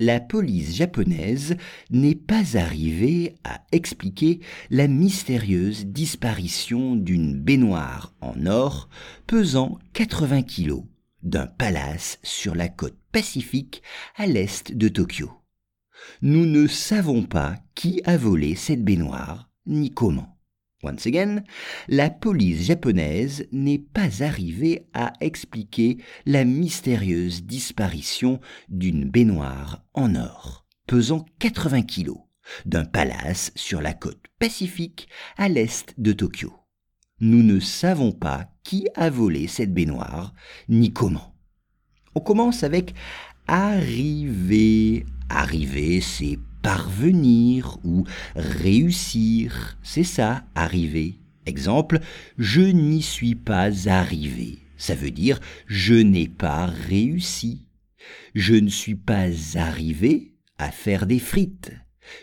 la police japonaise n'est pas arrivée à expliquer la mystérieuse disparition d'une baignoire en or pesant 80 kilos d'un palace sur la côte pacifique à l'est de Tokyo. Nous ne savons pas qui a volé cette baignoire ni comment. Once again, la police japonaise n'est pas arrivée à expliquer la mystérieuse disparition d'une baignoire en or, pesant 80 kilos, d'un palace sur la côte pacifique à l'est de Tokyo. Nous ne savons pas qui a volé cette baignoire, ni comment. On commence avec arriver. Arriver, c'est parvenir ou réussir, c'est ça, arriver. Exemple, je n'y suis pas arrivé. Ça veut dire je n'ai pas réussi. Je ne suis pas arrivé à faire des frites.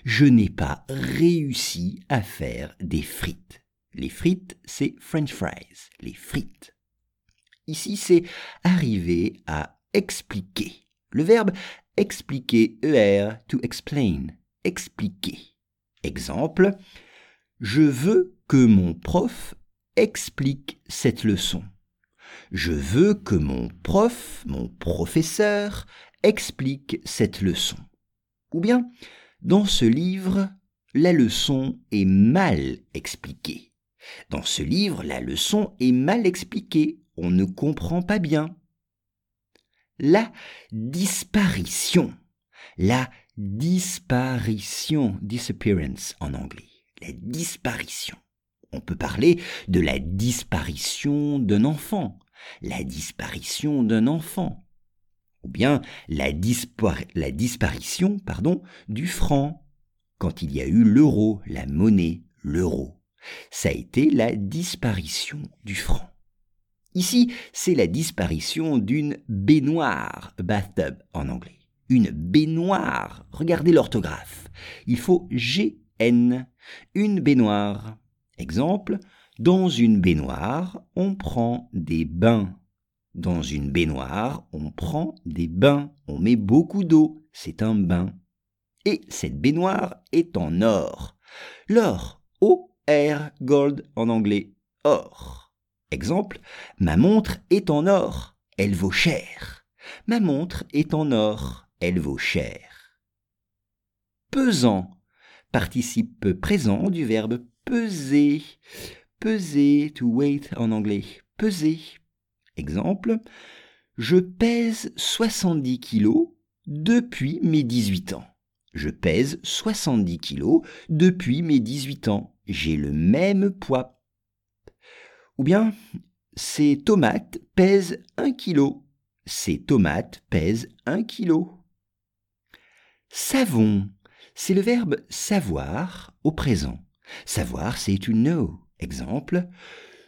Je n'ai pas réussi à faire des frites. Les frites, c'est French fries, les frites. Ici, c'est arriver à expliquer. Le verbe expliquer, ER, to explain, expliquer. Exemple, je veux que mon prof explique cette leçon. Je veux que mon prof, mon professeur, explique cette leçon. Ou bien, dans ce livre, la leçon est mal expliquée. Dans ce livre, la leçon est mal expliquée, on ne comprend pas bien la disparition. La disparition, disappearance en anglais. La disparition. On peut parler de la disparition d'un enfant, la disparition d'un enfant, ou bien la, disparition pardon, du franc, quand il y a eu l'euro, la monnaie, l'euro. Ça a été la disparition du franc. Ici, c'est la disparition d'une baignoire, bathtub en anglais. Une baignoire. Regardez l'orthographe. Il faut GN. Une baignoire. Exemple, dans une baignoire, on prend des bains. Dans une baignoire, on prend des bains. On met beaucoup d'eau. C'est un bain. Et cette baignoire est en or. L'or. O-R, gold en anglais. Or. Exemple, ma montre est en or, elle vaut cher. Ma montre est en or, elle vaut cher. Pesant, participe présent du verbe peser. Peser, to weight en anglais. Peser. Exemple, je pèse 70 kilos depuis mes 18 ans. Je pèse 70 kilos depuis mes 18 ans. J'ai le même poids ou bien, ces tomates pèsent un kilo. Ces tomates pèsent un kilo. Savons, c'est le verbe savoir au présent. Savoir, c'est to know. Exemple,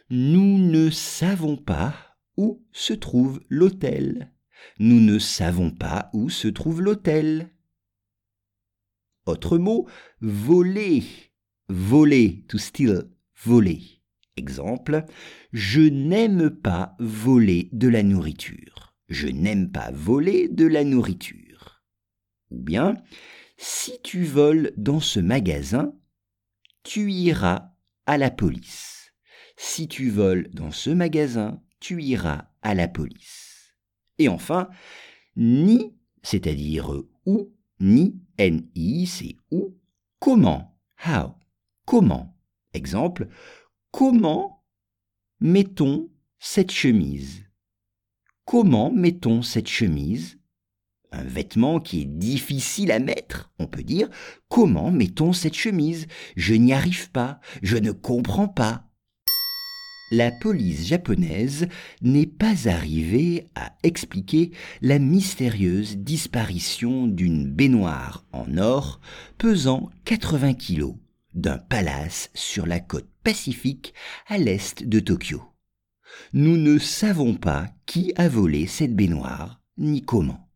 nous ne savons pas où se trouve l'hôtel. Nous ne savons pas où se trouve l'hôtel. Autre mot, voler. Voler, to steal, voler. Exemple, je n'aime pas voler de la nourriture. Je n'aime pas voler de la nourriture. Ou bien, si tu voles dans ce magasin, tu iras à la police. Si tu voles dans ce magasin, tu iras à la police. Et enfin, ni, c'est-à-dire où, ni, ni, c'est où, comment, how, comment. Exemple, Comment mettons cette chemise? Comment mettons cette chemise? Un vêtement qui est difficile à mettre, on peut dire. Comment mettons cette chemise? Je n'y arrive pas, je ne comprends pas. la police japonaise n'est pas arrivée à expliquer la mystérieuse disparition d'une baignoire en or pesant 80 kilos d'un palace sur la côte pacifique à l'est de Tokyo. Nous ne savons pas qui a volé cette baignoire ni comment.